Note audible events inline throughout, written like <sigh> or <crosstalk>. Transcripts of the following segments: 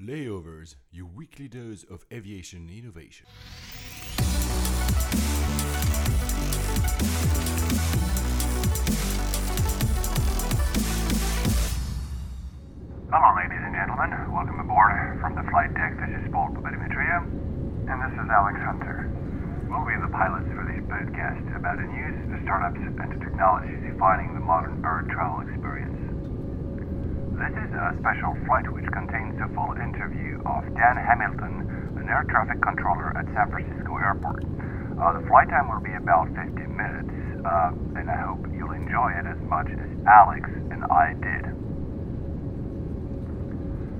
Layovers, your weekly dose of aviation innovation. Hello, ladies and gentlemen. Welcome aboard from the flight deck. This is Paul Papadimitriou, and this is Alex Hunter. We'll be the pilots for this podcast about the news, the startups, and the technologies defining the modern air travel experience. This is a special flight which contains a full interview of Dan Hamilton, an air traffic controller at San Francisco Airport. Uh, the flight time will be about 15 minutes, uh, and I hope you'll enjoy it as much as Alex and I did.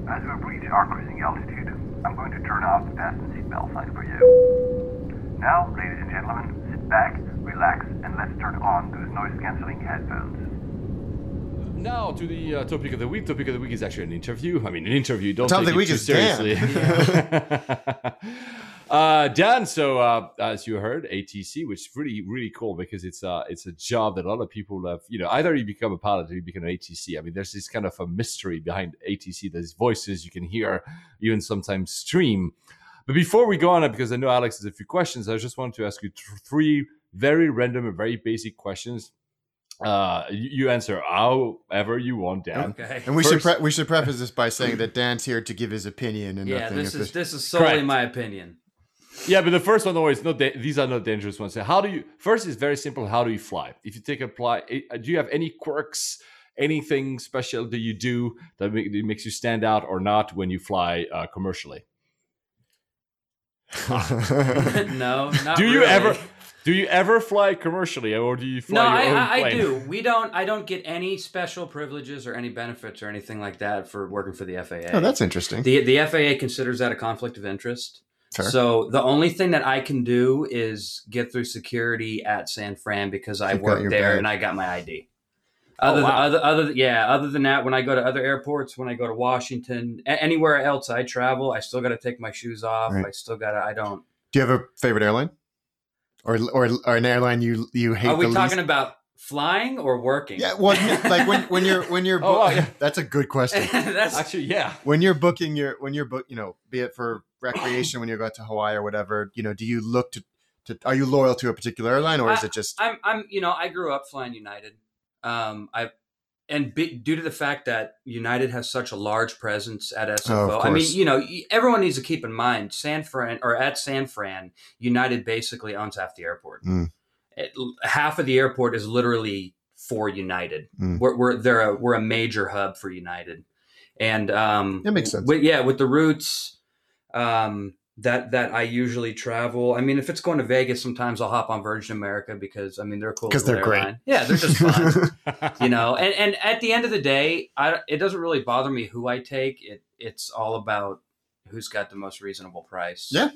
As we reach our cruising altitude, I'm going to turn off the fasten seatbelt sign for you. Now, ladies and gentlemen, sit back, relax, and let's turn on those noise-canceling headphones. Now to the uh, topic of the week. Topic of the week is actually an interview. I mean, an interview. Don't take it too seriously. <laughs> uh, Dan, so uh, as you heard, ATC, which is really really cool because it's uh, it's a job that a lot of people have. You know, either you become a pilot or you become an ATC. I mean, there's this kind of a mystery behind ATC. There's voices you can hear, even sometimes stream. But before we go on, because I know Alex has a few questions, I just wanted to ask you th- three very random and very basic questions. Uh, you, you answer however you want, Dan. Okay. And we should pre- we should preface this by saying that Dan's here to give his opinion and Yeah, nothing. this is official. this is solely Correct. my opinion. Yeah, but the first one always not da- these are not dangerous ones. So how do you first is very simple. How do you fly? If you take a fly, do you have any quirks, anything special that you do that, make, that makes you stand out or not when you fly uh, commercially? <laughs> no, not do you really. ever do you ever fly commercially or do you fly No, your I, own I, I do. We don't. I don't get any special privileges or any benefits or anything like that for working for the FAA. oh, that's interesting. the the FAA considers that a conflict of interest. Fair. So the only thing that I can do is get through security at San Fran because I You've work there badge. and I got my ID. Oh, Other, wow. other, other, yeah. Other than that, when I go to other airports, when I go to Washington, a- anywhere else I travel, I still got to take my shoes off. Right. I still got to. I don't. Do you have a favorite airline, or or, or an airline you you hate? Are we the talking least? about flying or working? Yeah, well, like when when you're when you're <laughs> Oh, book- yeah. that's a good question. <laughs> That's Actually, yeah. When you're booking your when you're book, you know, be it for recreation when you go out to Hawaii or whatever, you know, do you look to to are you loyal to a particular airline or is it just I'm, I'm, you know, I grew up flying United. Um, I, and be, due to the fact that United has such a large presence at SFO, Oh, I mean, you know, everyone needs to keep in mind San Fran or at San Fran, United basically owns half the airport. Mm. It- half of the airport is literally for United. Mm. We're, we're they're a, we're a major hub for United, and um, That makes sense. With, yeah, with the routes, um, that that I usually travel. I mean, if it's going to Vegas, sometimes I'll hop on Virgin America because I mean they're cool. 'Cause little they're great. Yeah, they're just fun. <laughs> you know, and and at the end of the day, I it doesn't really bother me who I take. It it's all about who's got the most reasonable price. Yeah.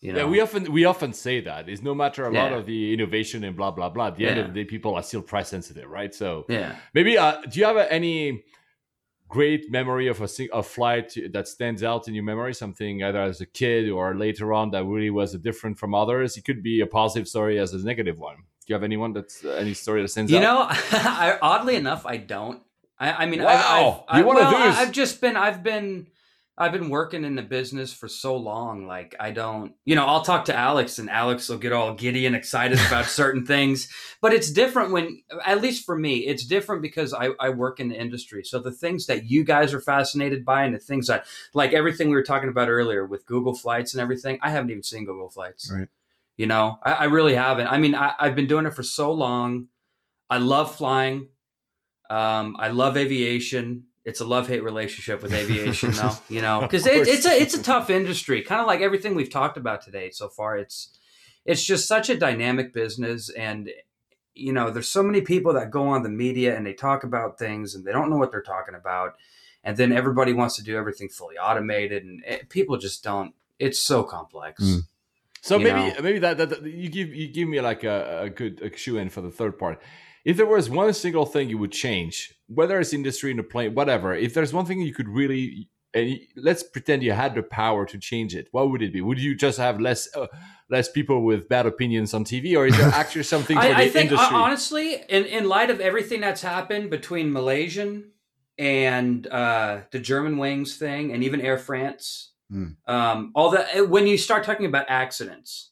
You know, Yeah, we often we often say that is no matter a lot of the innovation and blah blah blah. At the end of the day, people are still price sensitive, right? So yeah. maybe uh, do you have any great memory of a a flight that stands out in your memory? Something either as a kid or later on that really was different from others. It could be a positive story as a negative one. Do you have anyone that's uh, any story that stands out? You out? know, <laughs> I, oddly enough, I don't. I, I mean, Wow, I've, I've, you of well, I- those. I've just been, I've been, I've been working in the business for so long. Like, I don't, you know, I'll talk to Alex, and Alex will get all giddy and excited about <laughs> certain things. But it's different when, at least for me, it's different because I, I work in the industry. So the things that you guys are fascinated by, and the things that, like everything we were talking about earlier with Google Flights and everything, I haven't even seen Google Flights. Right. You know, I, I really haven't. I mean, I, I've been doing it for so long. I love flying. Um, I love aviation. It's a love hate relationship with <laughs> aviation, though. You know, because it, it's a it's a <laughs> tough industry. Kind of like everything we've talked about today so far. It's it's just such a dynamic business, and you know, there's so many people that go on the media and they talk about things and they don't know what they're talking about, and then everybody wants to do everything fully automated, and it, people just don't. It's so complex. Mm. So you maybe know. maybe that, that, that- you give you give me like a, a good a shoe in for the third part. If there was one single thing you would change, whether it's industry in the plane, whatever, if there's one thing you could really, and let's pretend you had the power to change it, what would it be? Would you just have less uh, less people with bad opinions on TV, or is there <laughs> actually something for I, the I think uh, industry? honestly, in, in light of everything that's happened between Malaysian and uh, the Germanwings thing, and even Air France. Hmm. Um, all that when you start talking about accidents,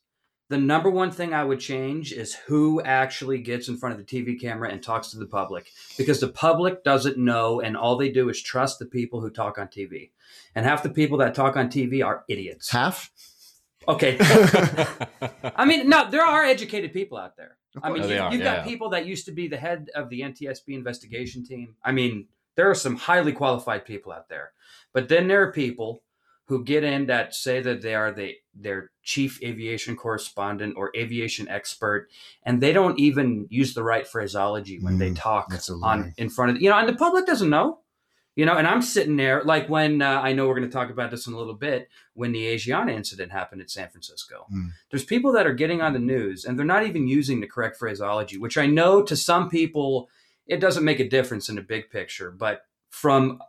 the number one thing I would change is who actually gets in front of the TV camera and talks to the public, because the public doesn't know, and all they do is trust the people who talk on TV, and half the people that talk on TV are idiots. Half. Okay, <laughs> I mean, no, there are educated people out there. I mean, they you, you've yeah, got yeah. people that used to be the head of the NTSB investigation team. I mean, there are some highly qualified people out there, but then there are people who get in that say that they are the their chief aviation correspondent or aviation expert, and they don't even use the right phraseology when they Mm, talk on in front of you know, and the public doesn't know. You know, and I'm sitting there like when uh, I know we're going to talk about this in a little bit when the Asiana incident happened in San Francisco. Hmm. There's people that are getting on the news and they're not even using the correct phraseology, which I know to some people it doesn't make a difference in the big picture, but from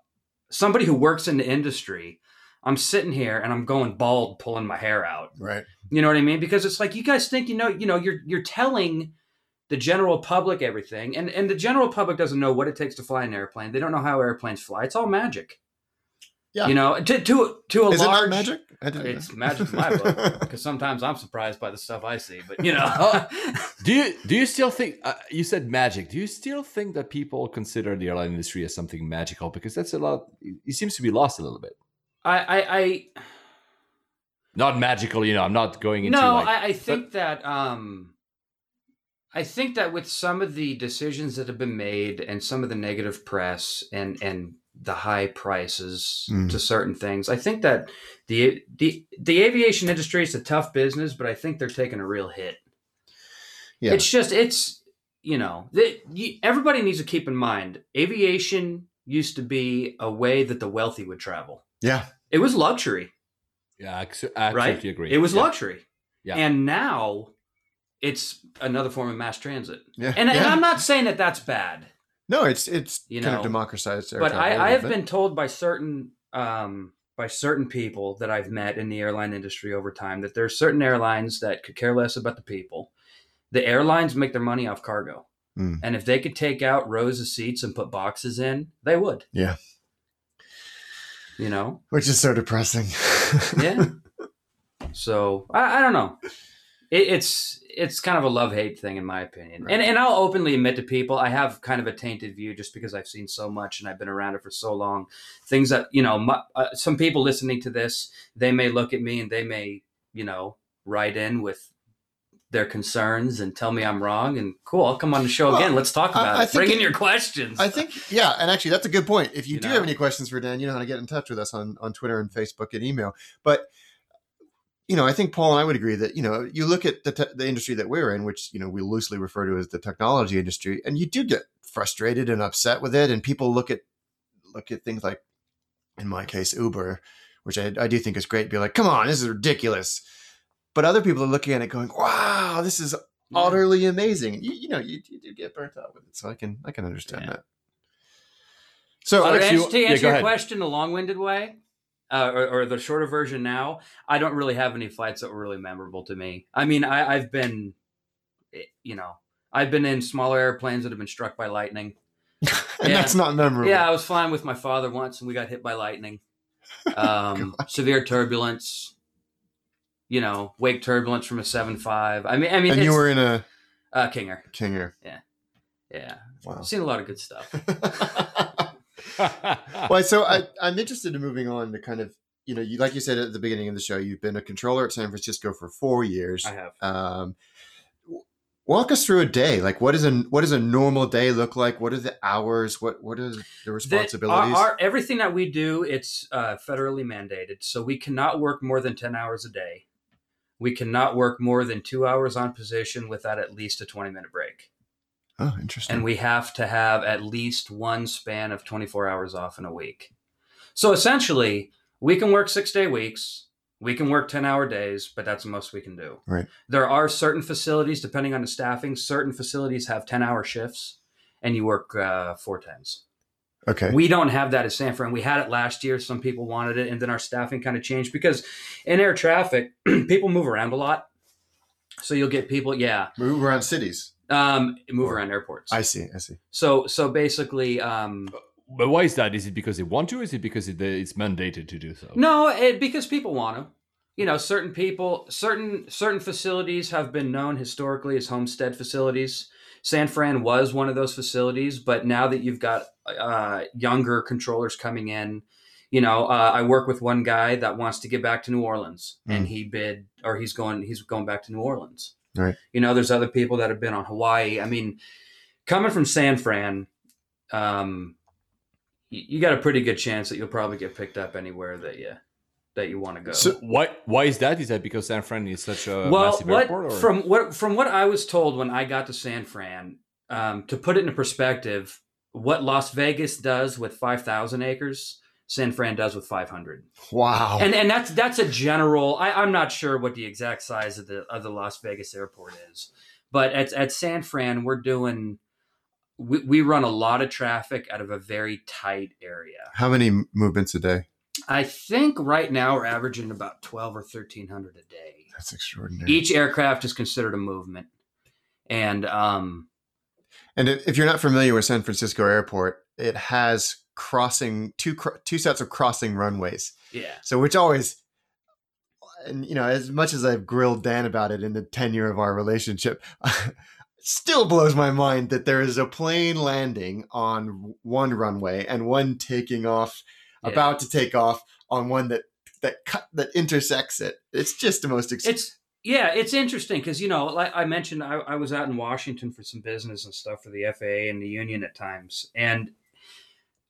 somebody who works in the industry, I'm sitting here and I'm going bald pulling my hair out. Right. You know what I mean? Because it's like you guys think you know, you know, you're you're telling the general public everything, and and the general public doesn't know what it takes to fly an airplane. They don't know how airplanes fly. It's all magic. Yeah. You know, to to to a Is large not magic? I didn't It's know. magic in my book <laughs> because sometimes I'm surprised by the stuff I see. But you know, <laughs> do you do you still think uh, you said magic? Do you still think that people consider the airline industry as something magical? Because that's a lot. It seems to be lost a little bit. I I, I Not magical, you know. I'm not going into no, like, I, I think that um, I think that with some of the decisions that have been made and some of the negative press and and the high prices Mm. to certain things, I think that the the the aviation industry is a tough business, but I think they're taking a real hit. Yeah. It's just it's you know that everybody needs to keep in mind aviation used to be a way that the wealthy would travel. yeah. It was luxury yeah, I ex- I right? absolutely agree. It was Yeah. luxury. Yeah. And now it's another form of mass transit. Yeah. And, and. I'm not saying that that's bad, No, it's it's You kind know, of democratized. air but I, a I, I little have bit. been told by certain um, by certain people that I've met in the airline industry over time that there are certain airlines that could care less about the people. The airlines make their money off cargo. Hmm. And if they could take out rows of seats and put boxes in, they would. Yeah. You know? which is so depressing. <laughs> yeah. So I, I don't know. It, it's it's kind of a love hate thing in my opinion, Right. and and I'll openly admit to people I have kind of a tainted view just because I've seen so much and I've been around it for so long. Things that you know, my, uh, some people listening to this, they may look at me and they may you know write in with their concerns and tell me I'm wrong. And cool, I'll come on the show Well, again. Let's talk I- about I it. think Bring in your questions. I think, yeah, and actually, that's a good point. If you, You do know? have any questions for Dan, you know how to get in touch with us on on Twitter and Facebook and email. But you know, I think Paul and I would agree that you know, you look at the te- the industry that we're in, which you know we loosely refer to as the technology industry, and you do get frustrated and upset with it, and people look at look at things like, in my case, Uber, which I, I do think is great. Be like, come on, this is ridiculous. But other people are looking at it, going, "Wow, this is Yeah. utterly amazing." You, you know, you, you do get burnt out with it, so I can I can understand Yeah. that. So, So Alex, to you- answer, to yeah, answer your ahead. question the long-winded way, uh, or, or the shorter version now, I don't really have any flights that were really memorable to me. I mean, I, I've been, eh, you know, I've been in smaller airplanes that have been struck by lightning. <laughs> and Yeah. that's not memorable. Yeah, I was flying with my father once, and we got hit by lightning. <laughs> Um, severe turbulence. You know, wake turbulence from a seven five. I mean, I mean, and you were in a uh, King Air. Kinger. Yeah, yeah. Wow. seen a lot of good stuff. <laughs> well, so I, I'm interested in moving on to kind of, you know, you like you said at the beginning of the show, you've been a controller at San Francisco for four years. I have. Um, walk us through a day. Like, what is a what does a normal day look like? What are the hours? What what are the The- responsibilities? our, our- everything that we do, it's uh, federally mandated. So we cannot work more than 10 hours a day. We cannot work more than two hours on position without at least a 20 minute break. oh, interesting. And we have to have at least one span of 24 hours off in a week. So essentially, we can work six day weeks. We can work 10 hour days, but that's the most we can do. Right. There are certain facilities, depending on the staffing, certain facilities have 10 hour shifts and you work uh, four tens. Okay. We don't have that at San Fran. And we had it last year. Some people wanted it, and then our staffing kind of changed because in air traffic, <clears throat> people move around a lot. So you'll get people, yeah, Move around cities. um, move around airports. I see. I see. so so basically, um, but why is that? Is it because they want to? Or is it because it, it's mandated to do so? No, it, because people want to. You know, certain people, certain certain facilities have been known historically as homestead facilities. San Fran was one of those facilities, but now that you've got uh, younger controllers coming in, you know, uh, I work with one guy that wants to get back to New Orleans, Mm. and he bid, or he's going, he's going back to New Orleans. Right. You know, there's other people that have been on Hawaii. I mean, coming from San Fran, um, you, you got a pretty good chance that you'll probably get picked up anywhere that you that you want to go. So- Why? Why is that? Is that because San Fran is such a well, massive what airport? Or? from what from what I was told when I got to San Fran, um, to put it in perspective, what Las Vegas does with five thousand acres, San Fran does with five hundred. Wow. and and that's that's a general. I, I'm not sure what the exact size of the of the Las Vegas airport is, but at at San Fran, we're doing. We, we run a lot of traffic out of a very tight area. How many movements a day? I think right now we're averaging about twelve or thirteen hundred a day. That's extraordinary. Each aircraft is considered a movement, and um, And if you're not familiar with San Francisco Airport, it has crossing two two sets of crossing runways. yeah, So which always and you know, as much as I've grilled Dan about it in the tenure of our relationship, <laughs> still blows my mind that there is a plane landing on one runway and one taking off Yeah. about to take off on one that that cut that intersects it. It's just the most ex- it's yeah, it's interesting because you know, like I mentioned, I, I was out in Washington for some business and stuff for the FAA and the union at times, and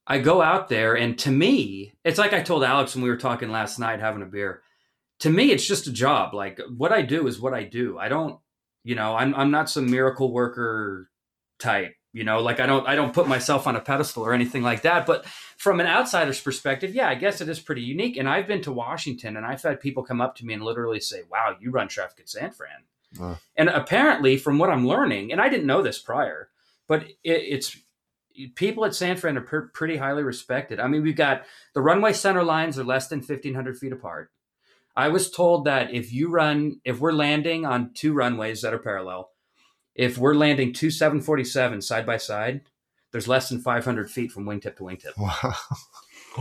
I go out there, and to me, it's like I told Alex when we were talking last night having a beer. To me, it's just a job. Like what I do is what I do. I don't, you know, I'm I'm not some miracle worker type. You know, like I don't I don't put myself on a pedestal or anything like that. But from an outsider's perspective, yeah, I guess it is pretty unique. And I've been to Washington and I've had people come up to me and literally say, Wow, you run traffic at San Fran. Wow. And apparently, from what I'm learning, and I didn't know this prior, but it, it's people at San Fran are per, pretty highly respected. I mean, we've got the runway center lines are less than 1,500 feet apart. I was told that if you run, if we're landing on two runways that are parallel, if we're landing two 747 side by side, there's less than 500 feet from wingtip to wingtip. wow.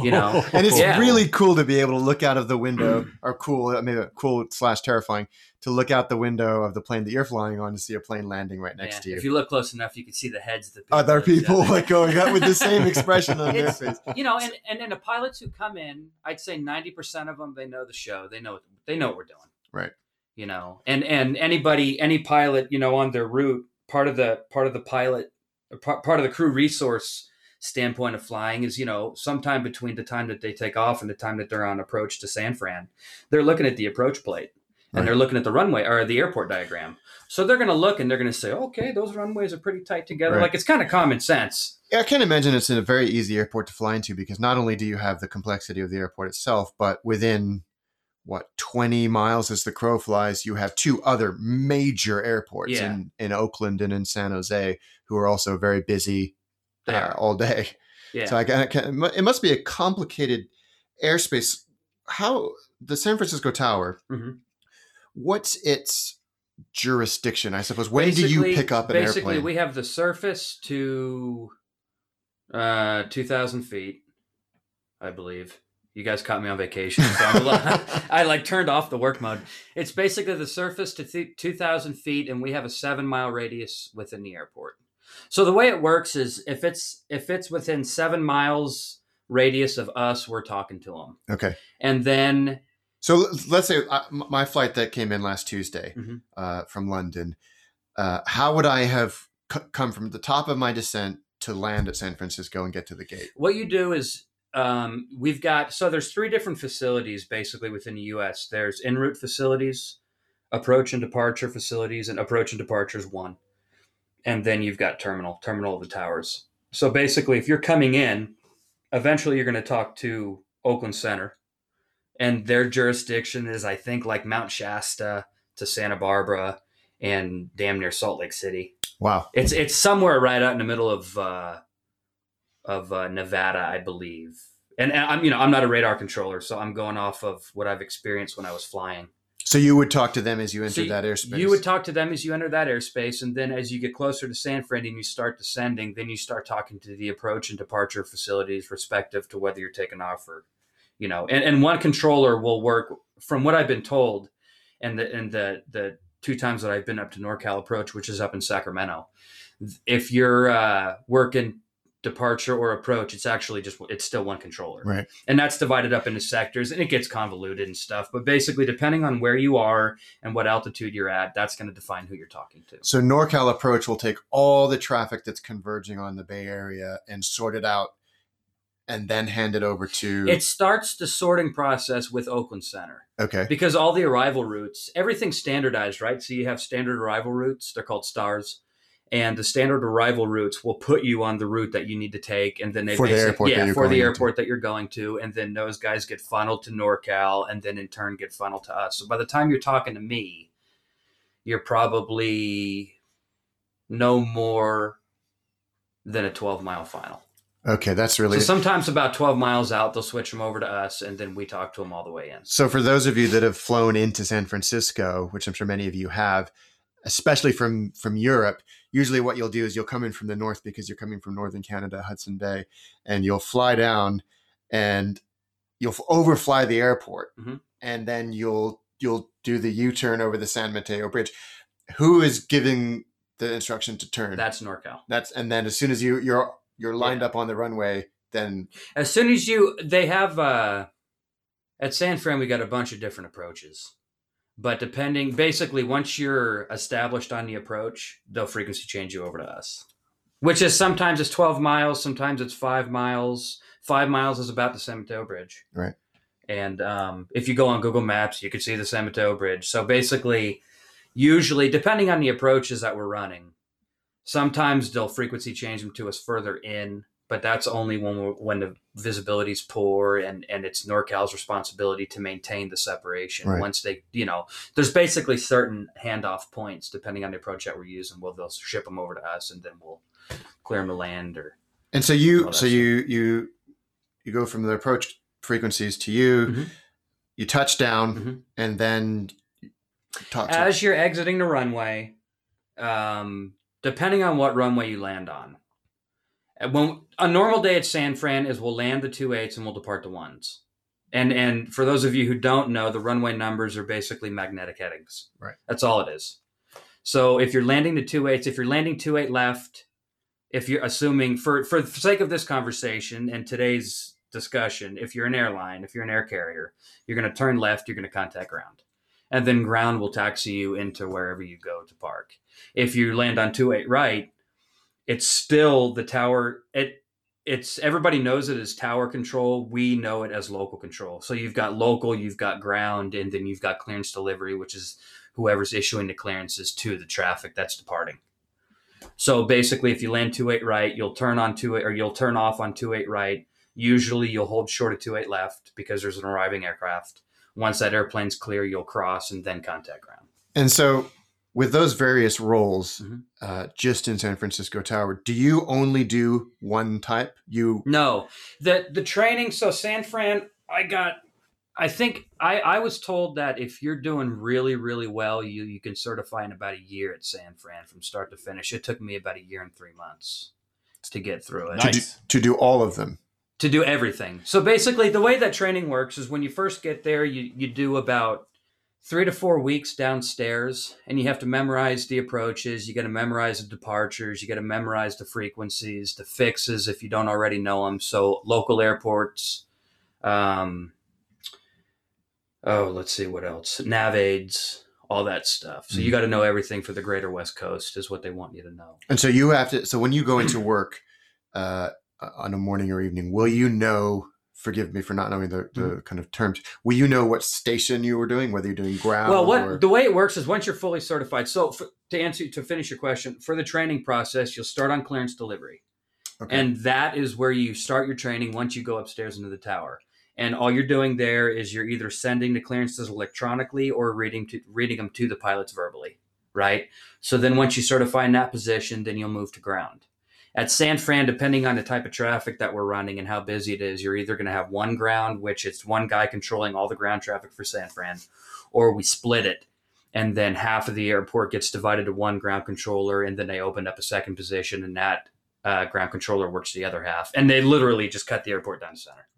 You know, <laughs> And it's Yeah. really cool to be able to look out of the window, or cool, I mean, cool slash terrifying, to look out the window of the plane that you're flying on to see a plane landing right next Yeah, to you. If you look close enough, you can see the heads of the people. Other people like going up with the same <laughs> expression on their face. you know, and, and and the pilots who come in, I'd say ninety percent of them they know the show. They know they know what we're doing. Right. You know, and and anybody, any pilot, you know, on their route, part of the part of the pilot, part part of the crew resource standpoint of flying is, you know, sometime between the time that they take off and the time that they're on approach to San Fran, they're looking at the approach plate and Right. they're looking at the runway or the airport diagram. So they're going to look and they're going to say, okay, those runways are pretty tight together. Right. Like it's kind of common sense. Yeah, I can't imagine it's a very easy airport to fly into because not only do you have the complexity of the airport itself, but within what 20 miles as the crow flies, you have two other major airports Yeah. in, in Oakland and in San Jose who are also very busy uh, all day. Yeah. So I can, I can, it must be a complicated airspace. How the San Francisco Tower? Mhm. What's its jurisdiction? I suppose. When do you Basically- pick up an basically airplane? we have the surface to uh 2000 feet i believe you guys caught me on vacation so I'm a lot, <laughs> i like turned off the work mode it's basically the surface to th- 2000 feet and we have a seven mile radius within the airport so the way it works is if it's if it's within seven miles radius of us we're talking to them okay. and then So let's say uh, my flight that came in last Tuesday Mhm. uh, from London. Uh, how would I have c- come from the top of my descent to land at San Francisco and get to the gate? what you do is um, we've got so there's three different facilities basically within the us there's en route facilities approach and departure facilities and approach and departure is one. And then you've got terminal terminal of the towers. So basically if you're coming in eventually you're going to talk to oakland center. And their jurisdiction is i think like mount shasta to santa barbara and damn near salt lake city. Wow. it's it's somewhere right out in the middle of uh, of uh, Nevada, I believe. And, and I'm you know I'm not a radar controller, so I'm going off of what I've experienced when I was flying. So you would talk to them as you enter So that airspace. You would talk to them as you enter that airspace, and then as you get closer to San Fran and you start descending, then you start talking to the approach and departure facilities, respective to whether you're taking off or, you know, and, and one controller will work. From what I've been told, and the and the the two times that I've been up to NorCal Approach, which is up in Sacramento, if you're uh, working departure or approach, it's actually just it's still one controller right. and that's divided up into sectors and it gets convoluted and stuff but basically depending on where you are and what altitude you're at that's going to define who you're talking to So NorCal Approach will take all the traffic that's converging on the Bay Area and sort it out, and then hand it over to. it starts the sorting process with oakland center okay. because all the arrival routes everything's standardized right so you have standard arrival routes they're called stars and the standard arrival routes will put you on the route that you need to take and then they For the airport that yeah you're for the airport that you're going to and then those guys get funneled to norcal and then in turn get funneled to us. So by the time you're talking to me you're probably no more than a 12 mile final Okay, that's really. so sometimes about 12 miles out they'll switch them over to us and then we talk to them all the way in. So, for those of you that have flown into San Francisco, which I'm sure many of you have, especially from from Europe, usually what you'll do is you'll come in from the north because you're coming from northern Canada, Hudson Bay, and you'll fly down and you'll overfly the airport, Mhm. and then you'll you'll do the U-turn over the San Mateo Bridge. Who is giving the instruction to turn? that's norcal That's and then as soon as you you're you're lined Yeah. up on the runway, then As soon as you, they have uh, at San Fran, we got a bunch of different approaches. But depending, basically, once you're established on the approach, they'll frequency change you over to us. Which is sometimes it's 12 miles, sometimes it's five miles. Five miles is about the San Mateo Bridge. Right. And um, if you go on Google Maps, you can see the San Mateo Bridge. So basically, usually, depending on the approaches that we're running, sometimes they'll frequency change them to us further in, but that's only when we're, when the visibility's poor and and it's NorCal's responsibility to maintain the separation. Right. Once they, you know, there's basically certain handoff points depending on the approach that we're using. Well, they'll ship them over to us, and then we'll clear them to land or And so you, so you, you, you go from the approach frequencies to you, Mhm. you touch down, Mhm. and then talk to as you're exiting the runway, um, depending on what runway you land on. When a normal day at San Fran is we'll land the two eights and we'll depart the ones. And and for those of you who don't know, the runway numbers are basically magnetic headings. Right. That's all it is. So if you're landing the two eights, if you're landing two eight left, if you're assuming for for the sake of this conversation and today's discussion, if you're an airline, if you're an air carrier, you're going to turn left, you're going to contact ground and then ground will taxi you into wherever you go to park. If you land on two eight right, it's still the tower. It it's everybody knows it as tower control. We know it as local control. So you've got local, you've got ground, and then you've got clearance delivery, which is whoever's issuing the clearances to the traffic that's departing. So basically, if you land two eight right, you'll turn on two eight or you'll turn off on two eight right. Usually, you'll hold short of two eight left because there's an arriving aircraft once that airplane's clear, you'll cross and then contact ground. And so, with those various roles, Mhm. uh, just in San Francisco Tower, do you only do one type? You No, the the training. So San Fran, I got. I think I I was told that if you're doing really really well, you you can certify in about a year at San Fran from start to finish. It took me about a year and three months to get through it. to, do, Nice. to do all of them. to do everything. So basically, the way that training works is when you first get there, you, you do about three to four weeks downstairs, and you have to memorize the approaches. You got to memorize the departures. You got to memorize the frequencies, the fixes if you don't already know them. So local airports. Um, oh, let's see what else. Nav aids, all that stuff. So you got to know everything for the Greater West Coast is what they want you to know. And so you have to. So when you go into work uh, on a morning or evening, will you know? Forgive me for not knowing the, the Mm-hmm. kind of terms. Will you know what station you were doing, whether you're doing ground? well what or, the way it works is once you're fully certified so for, to answer to finish your question for the training process you'll start on clearance delivery okay. and that is where you start your training once you go upstairs into the tower and all you're doing there is you're either sending the clearances electronically or reading to reading them to the pilots verbally right so then once you certify in that position then you'll move to ground At San Fran, depending on the type of traffic that we're running and how busy it is, you're either going to have one ground, which it's one guy controlling all the ground traffic for San Fran, or we split it. And then half of the airport gets divided to one ground controller, and then they open up a second position, and that uh, ground controller works the other half. And they literally just cut the airport down the center.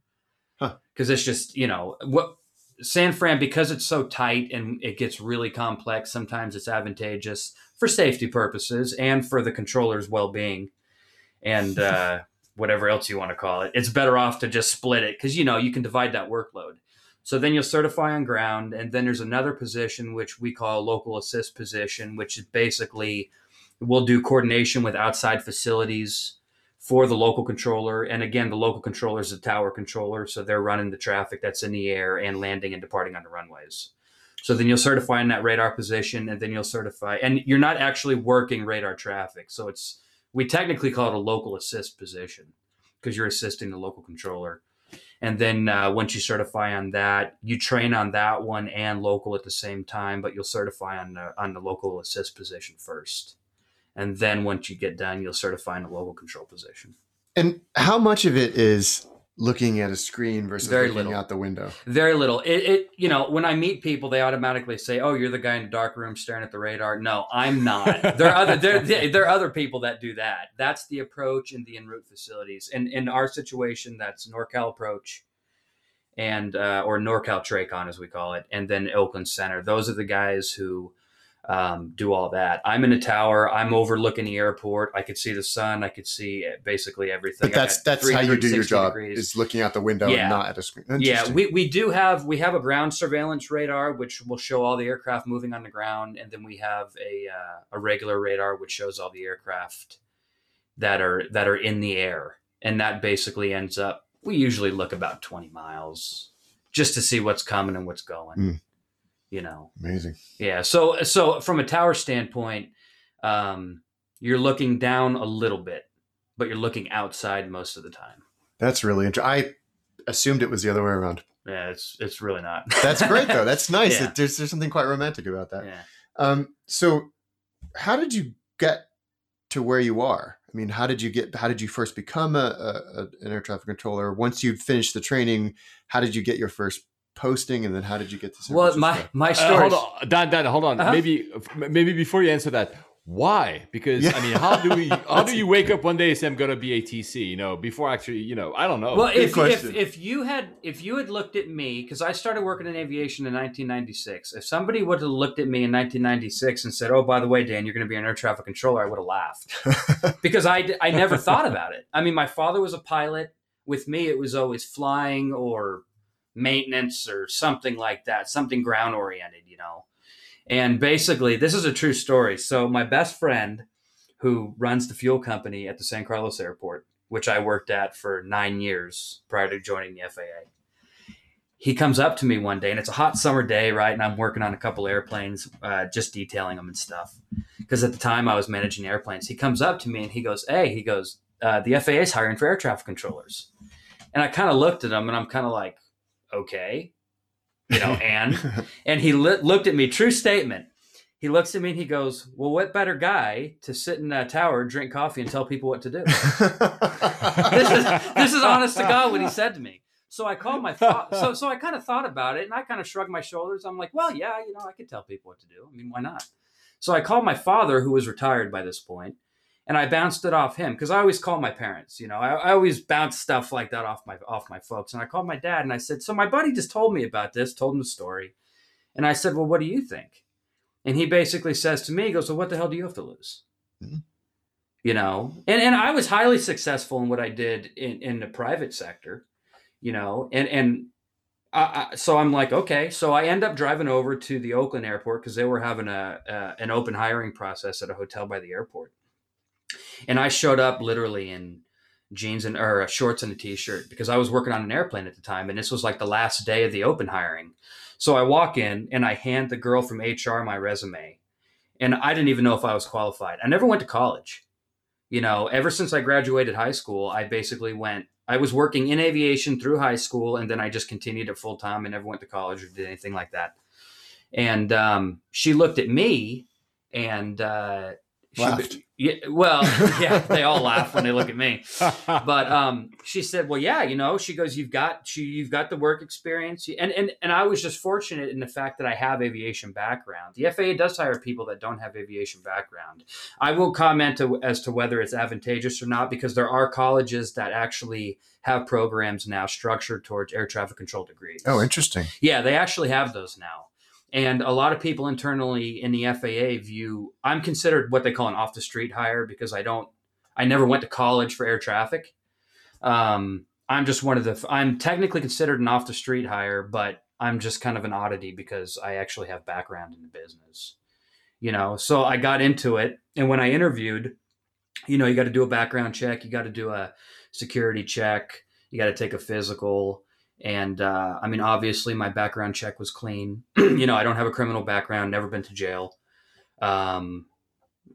Huh. Because it's just, you know, what San Fran, because it's so tight and it gets really complex, sometimes it's advantageous for safety purposes and for the controller's well being and <laughs> uh, whatever else you want to call it. It's better off to just split it because, you know, you can divide that workload. So then you'll certify on ground, and then there's another position which we call local assist position, which is basically we'll do coordination with outside facilities for the local controller. And again, the local controller is the tower controller, so they're running the traffic that's in the air and landing and departing on the runways. So then you'll certify in that radar position, and then you'll certify, and you're not actually working radar traffic. So it's we technically call it a local assist position because you're assisting the local controller. And then uh, once you certify on that, you train on that one and local at the same time, but you'll certify on the, on the local assist position first. And then once you get done, you'll certify in the local control position. And how much of it is looking at a screen versus Very looking little. out the window? Very little. It, it, you know, when I meet people, they automatically say, "Oh, you're the guy in the dark room staring at the radar." No, I'm not. there are other there, <laughs> there are other people that do that. That's the approach in the en route facilities. And in our situation, that's NorCal approach, and uh, or NorCal Tracon as we call it, and then Oakland Center. Those are the guys who um, do all that. I'm in a tower. I'm overlooking the airport. I could see the sun. I could see basically everything. But I that's how you do your job degrees. is looking out the window Yeah. and not at a screen. Yeah, we, we do have we have a ground surveillance radar which will show all the aircraft moving on the ground, and then we have a uh, a regular radar which shows all the aircraft that are that are in the air, and that basically ends up. We usually look about twenty miles just to see what's coming and what's going. Mm. You know, Amazing. yeah. So so from a tower standpoint, um, you're looking down a little bit, but you're looking outside most of the time. That's really interesting. I assumed it was the other way around. Yeah, it's it's really not. That's great though. That's <laughs> nice. Yeah. There's there's something quite romantic about that. yeah. Um, so how did you get to where you are? I mean, how did you get? How did you first become a, a, a an air traffic controller? Once you'd finished the training, how did you get your first posting, and then how did you get to? San Well, my Francisco? my Uh, story. hold on, Dan. Dan, hold on. Uh-huh. Maybe, maybe before you answer that, why? Because Yeah. I mean, how do we? <laughs> How do you wake up one day and say I'm going to be ATC? You know, before actually, you know, I don't know. well, if, if if you had if you had looked at me because I started working in aviation in 1996, if somebody would have looked at me in 1996 and said, "Oh, by the way, Dan, you're going to be an air traffic controller," I would have laughed <laughs> because I I never thought about it. I mean, my father was a pilot. With me, it was always flying or maintenance or something like that, something ground oriented, you know. And basically, this is a true story. So my best friend, who runs the fuel company at the San Carlos Airport, which I worked at for nine years prior to joining the FAA. He comes up to me one day, and it's a hot summer day, right? And I'm working on a couple airplanes, uh, just detailing them and stuff. Because at the time I was managing airplanes. He comes up to me and he goes, "Hey," he goes, uh, "The FAA is hiring for air traffic controllers." And I kind of looked at him, and I'm kind of like, "Okay," you know, and <laughs> and he li- looked at me. True statement. He looks at me and he goes, "Well, what better guy to sit in a tower, drink coffee, and tell people what to do?" <laughs> this is this is honest to God what he said to me. So I called my fa- so so I kind of thought about it and I kind of shrugged my shoulders. I'm like, well, yeah, you know, I could tell people what to do. I mean, why not? So I called my father, who was retired by this point, and I bounced it off him because I always call my parents. You know, I, I always bounce stuff like that off my off my folks. And I called my dad and I said, so my buddy just told me about this, told him the story, and I said, well, what do you think? And he basically says to me, he goes, well, what the hell do you have to lose? Mhm. You know, and and I was highly successful in what I did in in the private sector you know and and I, I, so i'm like okay so i end up driving over to the oakland airport because they were having a, a an open hiring process at a hotel by the airport and i showed up literally in jeans and or shorts and a t-shirt because i was working on an airplane at the time and this was like the last day of the open hiring. So i walk in and i hand the girl from hr my resume and i didn't even know if i was qualified. I never went to college. You know ever since i graduated high school i basically went I was working in aviation through high school, and then I just continued it full time and never went to college or did anything like that. And um, she looked at me, and uh, she- Laughed. yeah, well, <laughs> yeah, they all laugh when they look at me. <laughs> But um, she said, "Well, yeah, you know." She goes, "You've got she, you've got the work experience, and and and I was just fortunate in the fact that I have aviation background. The FAA does hire people that don't have aviation background. I will comment to, as to whether it's advantageous or not because there are colleges that actually have programs now structured towards air traffic control degrees. Oh, interesting. Yeah, they actually have those now. And a lot of people internally in the FAA view I'm considered what they call an off the street hire because I don't I never went to college for air traffic. Um, I'm just one of the I'm technically considered an off the street hire, but I'm just kind of an oddity because I actually have background in the business. You know, so I got into it and when I interviewed, you know, you got to do a background check, you got to do a security check, you got to take a physical and uh, I mean, obviously, my background check was clean. <clears throat> you know, I don't have a criminal background, never been to jail. Um,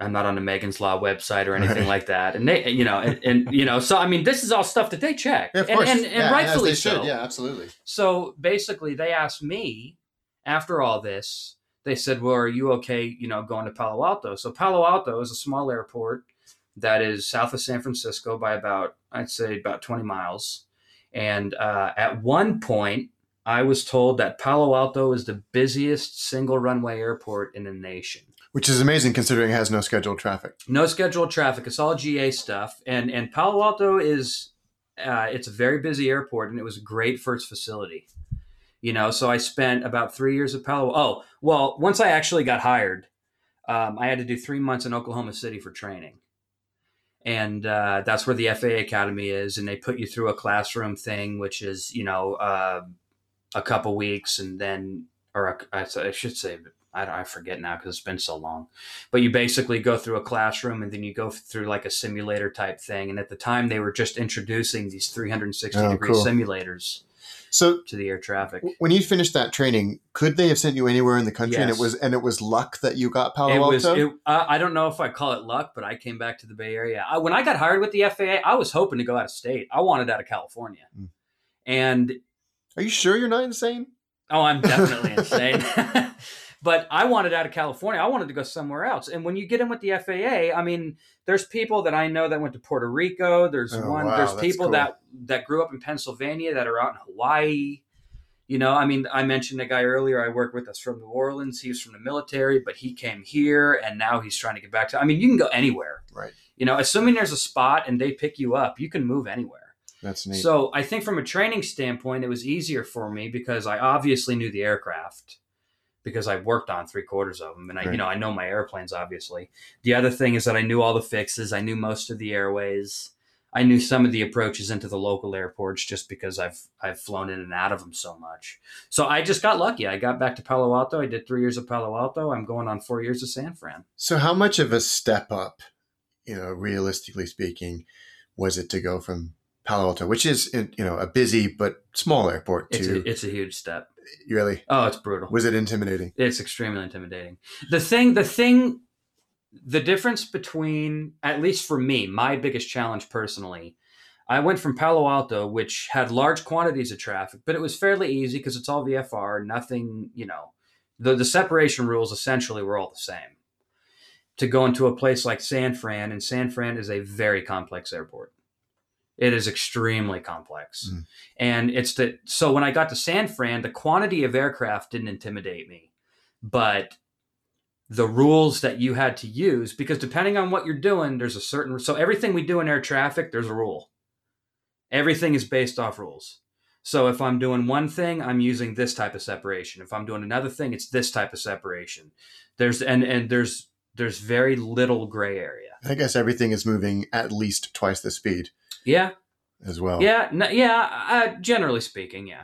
I'm not on the Megan's Law website or anything Right. <laughs> like that. And they, you know, and, and you know, so I mean, this is all stuff that they check, Yeah, of and, and, and Yeah, rightfully so. should. Yeah, absolutely. So basically, they asked me after all this. They said, "Well, are you okay? You know, going to Palo Alto?" So Palo Alto is a small airport that is south of San Francisco by about, I'd say, about 20 miles. And uh, at one point, I was told that Palo Alto is the busiest single runway airport in the nation. Which is amazing considering it has no scheduled traffic. No scheduled traffic. It's all GA stuff. And and Palo Alto is uh, it's a very busy airport, and it was great for its facility. You know, so I spent about three years at Palo. Oh, well, once I actually got hired, um, I had to do three months in Oklahoma City for training, and uh, that's where the FAA Academy is, and they put you through a classroom thing, which is you know uh, a couple weeks, and then or a, I I should say. I, I forget now because it's been so long but you basically go through a classroom and then you go through like a simulator type thing and at the time they were just introducing these 360 Oh, degree cool. simulators So to the air traffic when you finished that training, could they have sent you anywhere in the country and Yes. it was and it was luck that you got Palo it Alto? was it, uh, i don't know if i call it luck but i came back to the bay area I, when i got hired with the faa i was hoping to go out of state i wanted out of california Mm. and Are you sure you're not insane? Oh, I'm definitely insane. <laughs> <laughs> but I wanted out of California. I wanted to go somewhere else. And when you get in with the FAA, I mean, there's people that I know that went to Puerto Rico. There's Oh, one. wow, there's people cool. that that grew up in Pennsylvania that are out in Hawaii. You know, I mean, I mentioned a guy earlier I worked with us from New Orleans. He was from the military, but he came here and now he's trying to get back to. I mean, you can go anywhere. Right. You know, assuming there's a spot and they pick you up, you can move anywhere. That's neat. So I think from a training standpoint, it was easier for me because I obviously knew the aircraft because I've worked on three quarters of them, and I, Right. you know, I know my airplanes. Obviously, the other thing is that I knew all the fixes. I knew most of the airways. I knew some of the approaches into the local airports just because I've I've flown in and out of them so much. So I just got lucky. I got back to Palo Alto. I did three years of Palo Alto. I'm going on four years of San Fran. So how much of a step up, you know, realistically speaking, was it to go from Palo Alto, which is you know a busy but small airport, It's a, it's a huge step. really Oh, it's brutal. was it intimidating? it's extremely intimidating. The thing, the thing, the difference between, at least for me, my biggest challenge personally, I went from Palo Alto, which had large quantities of traffic, but it was fairly easy because it's all VFR, nothing, you know, the, the separation rules essentially were all the same. To go into a place like San Fran, and San Fran is a very complex airport. It is extremely complex. Mm. And it's that so when I got to San Fran, the quantity of aircraft didn't intimidate me, but the rules that you had to use because depending on what you're doing, there's a certain so everything we do in air traffic, there's a rule. Everything is based off rules. So if I'm doing one thing, I'm using this type of separation. If I'm doing another thing, it's this type of separation. There's and and there's there's very little gray area. I guess everything is moving at least twice the speed Yeah, as well. yeah, no, yeah. Uh, generally speaking, yeah.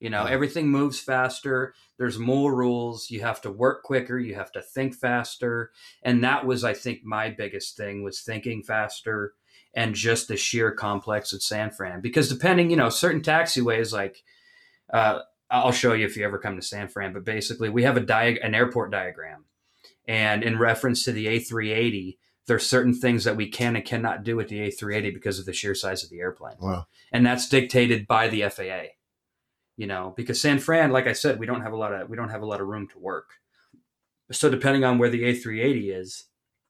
You know, Yeah. everything moves faster. There's more rules. You have to work quicker. You have to think faster. And that was, I think, my biggest thing was thinking faster and just the sheer complex of San Fran. Because depending, you know, certain taxiways, like uh, I'll show you if you ever come to San Fran. But basically, we have a diag- an airport diagram, and in reference to the A380, there's certain things that we can and cannot do with the A380 because of the sheer size of the airplane Wow. and that's dictated by the FAA. You know, because San Fran, like I said, we don't have a lot of we don't have a lot of room to work. So depending on where the A380 is,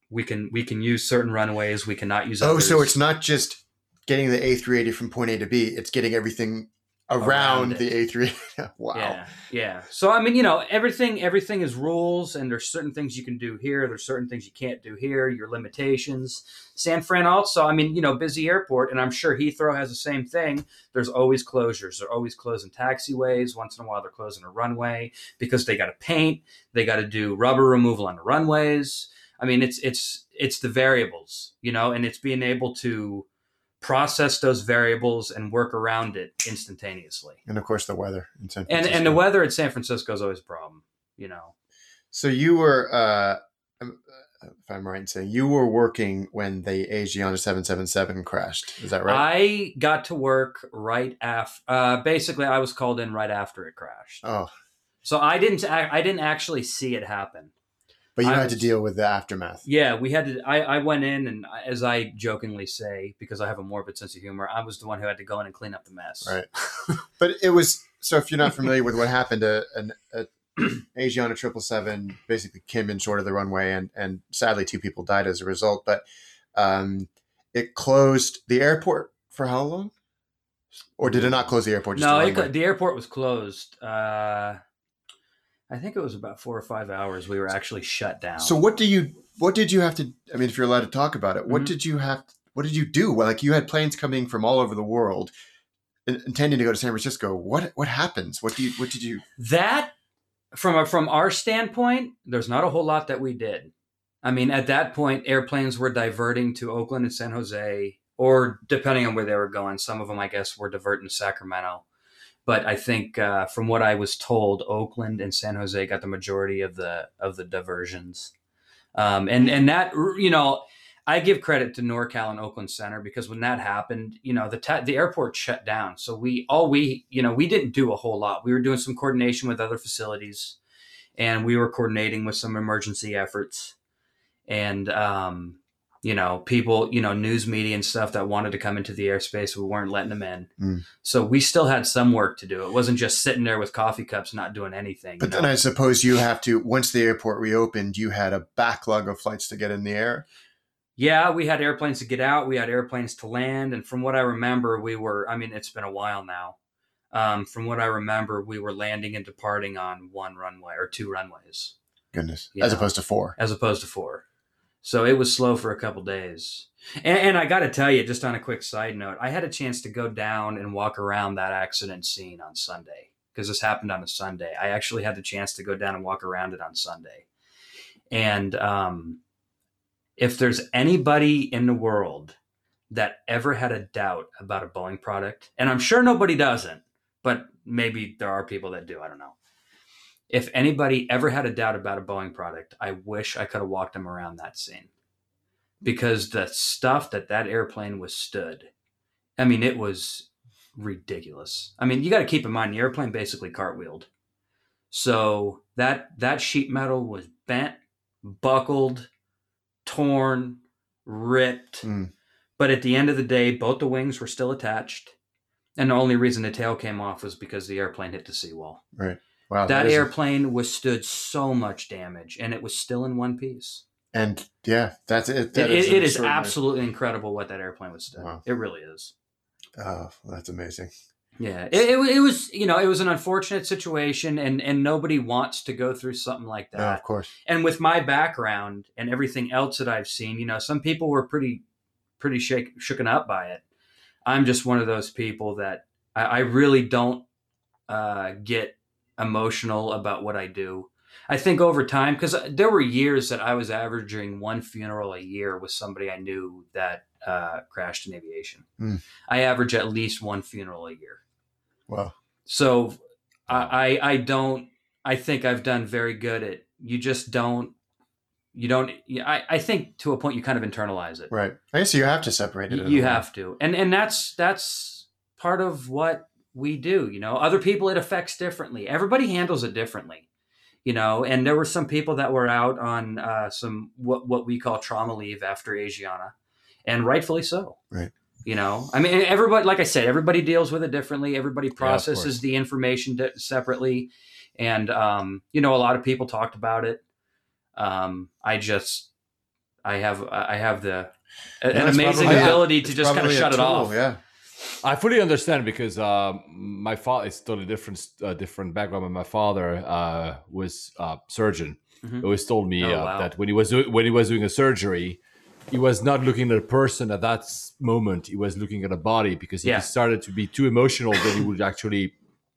we can we can use certain runways, we cannot use. Oh, others. so it's not just getting the A380 from point A to B; it's getting everything around, Around the A3. <laughs> wow. Yeah, yeah. So I mean, you know, everything everything is rules, and there's certain things you can do here. There's certain things you can't do here. Your limitations. San Fran also. I mean, you know, busy airport, and I'm sure Heathrow has the same thing. There's always closures. They're always closing taxiways. Once in a while, they're closing a runway because they got to paint. They got to do rubber removal on the runways. I mean, it's it's it's the variables, you know, and it's being able to process those variables and work around it instantaneously. And of course, the weather in San And Francisco. and the weather at San Francisco is always a problem, you know. So you were, uh, uh, if I'm right in saying, you were working when the Asiana 777 crashed. Is that right? I got to work right after. Uh, basically, I was called in right after it crashed. oh, So I didn't. I, I didn't actually see it happen. But you I had to deal with the aftermath. Yeah, we had to. I, I went in, and as I jokingly say, because I have a morbid sense of humor, I was the one who had to go in and clean up the mess. Right. <laughs> But it was so. If you're not familiar with what happened, a, an a <clears throat> Asiana triple seven basically came in short of the runway, and and sadly two people died as a result. But um, it closed the airport for how long? Or did it not close the airport? Just no, the it, the airport was closed. Uh, I think it was about four or five hours. We were actually shut down. So what do you what did you have to I mean if you're allowed to talk about it, what Mhm. did you have what did you do? Well, like you had planes coming from all over the world in- intending to go to San Francisco. What what happens? What do you what did you that from a, from our standpoint, there's not a whole lot that we did. I mean, at that point, airplanes were diverting to Oakland and San Jose, or depending on where they were going. Some of them, I guess, were diverting to Sacramento. But I think, uh, from what I was told, Oakland and San Jose got the majority of the of the diversions, um, and and that you know, I give credit to NorCal and Oakland Center because when that happened, you know, the ta- the airport shut down. So we all we you know we didn't do a whole lot. We were doing some coordination with other facilities, and we were coordinating with some emergency efforts, and um, you know, people, you know, news media and stuff that wanted to come into the airspace, we weren't letting them in. Mm. So we still had some work to do. It wasn't just sitting there with coffee cups not doing anything. But then know? I suppose you have to once the airport reopened, you had a backlog of flights to get in the air. Yeah, we had airplanes to get out. We had airplanes to land. And from what I remember, we were, I mean, it's been a while now. Um, from what I remember, we were landing and departing on one runway or two runways Goodness. As opposed to four. as opposed to four. So it was slow for a couple days. And, and I got to tell you, just on a quick side note, I had a chance to go down and walk around that accident scene on Sunday because this happened on a Sunday. I actually had the chance to go down and walk around it on Sunday. And um, if there's anybody in the world that ever had a doubt about a Boeing product, and I'm sure nobody doesn't, but maybe there are people that do, I don't know. If anybody ever had a doubt about a Boeing product, I wish I could have walked them around that scene because the stuff that that airplane withstood, I mean, it was ridiculous. I mean, you got to keep in mind the airplane basically cartwheeled. So that that sheet metal was bent, buckled, torn, ripped. Mm. But at the end of the day, both the wings were still attached. And the only reason the tail came off was because the airplane hit the seawall. Wow. that is- airplane withstood so much damage and it was still in one piece. and yeah, that's it. It, That it, an it is absolutely incredible what that airplane withstood. Wow. It really is. Oh, that's amazing. Yeah, it, it, it was you know it was an unfortunate situation and and nobody wants to go through something like No, that. of course. and with my background and everything else that I've seen, you know, some people were pretty, pretty shake, shooken up by it. I'm just one of those people that I, I really don't uh, get emotional about what I do. I think over time, because there were years that I was averaging one funeral a year with somebody I knew that uh, crashed in aviation. Hmm. I average at least one funeral a year. Wow. So I, I I don't I think I've done very good at you just don't you don't I, I think to a point you kind of internalize it. Right. I guess you have to separate it. You, you have to. And and that's that's part of what we do, you know. Other people it affects differently. Everybody handles it differently. You know, and there were some people that were out on uh, some what what we call trauma leave after Asiana, and rightfully so. Right. You know, I mean, everybody, like I said, everybody deals with it differently. Everybody processes the information di- separately, and um, you know, a lot of people talked about it. Um, I just, I have I have the Yeah, an amazing probably- ability to It's just kind of shut it off. Yeah. I fully understand because uh, my father is totally different, uh, different background. But my father uh, was a surgeon. Mhm. He always told me Oh, uh, wow. that when he was do- when he was doing a surgery, he was not looking at a person at that moment. He was looking at a body because if Yeah. he started to be too emotional, that he would actually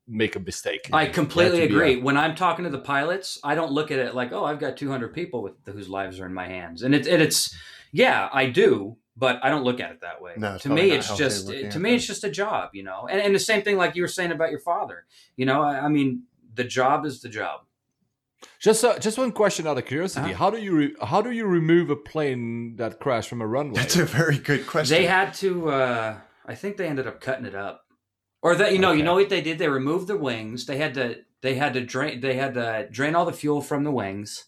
make a mistake. I completely had to be agree. a- when I'm talking to the pilots, I don't look at it like, oh, I've got 200 people with whose lives are in my hands, and it's and it's yeah, I do, but I don't look at it that way. No, to me, it's just looking to me, it's just a job, you know. And, and the same thing like you were saying about your father. You know, I, I mean, the job is the job. Just uh, just one question out of curiosity: Uh-huh. How do you re- how do you remove a plane that crashed from a runway? That's a very good question. They had to. uh I think they ended up cutting it up, or that you know, you know what they did? They removed the wings. They had to. They had to drain. They had to drain all the fuel from the wings,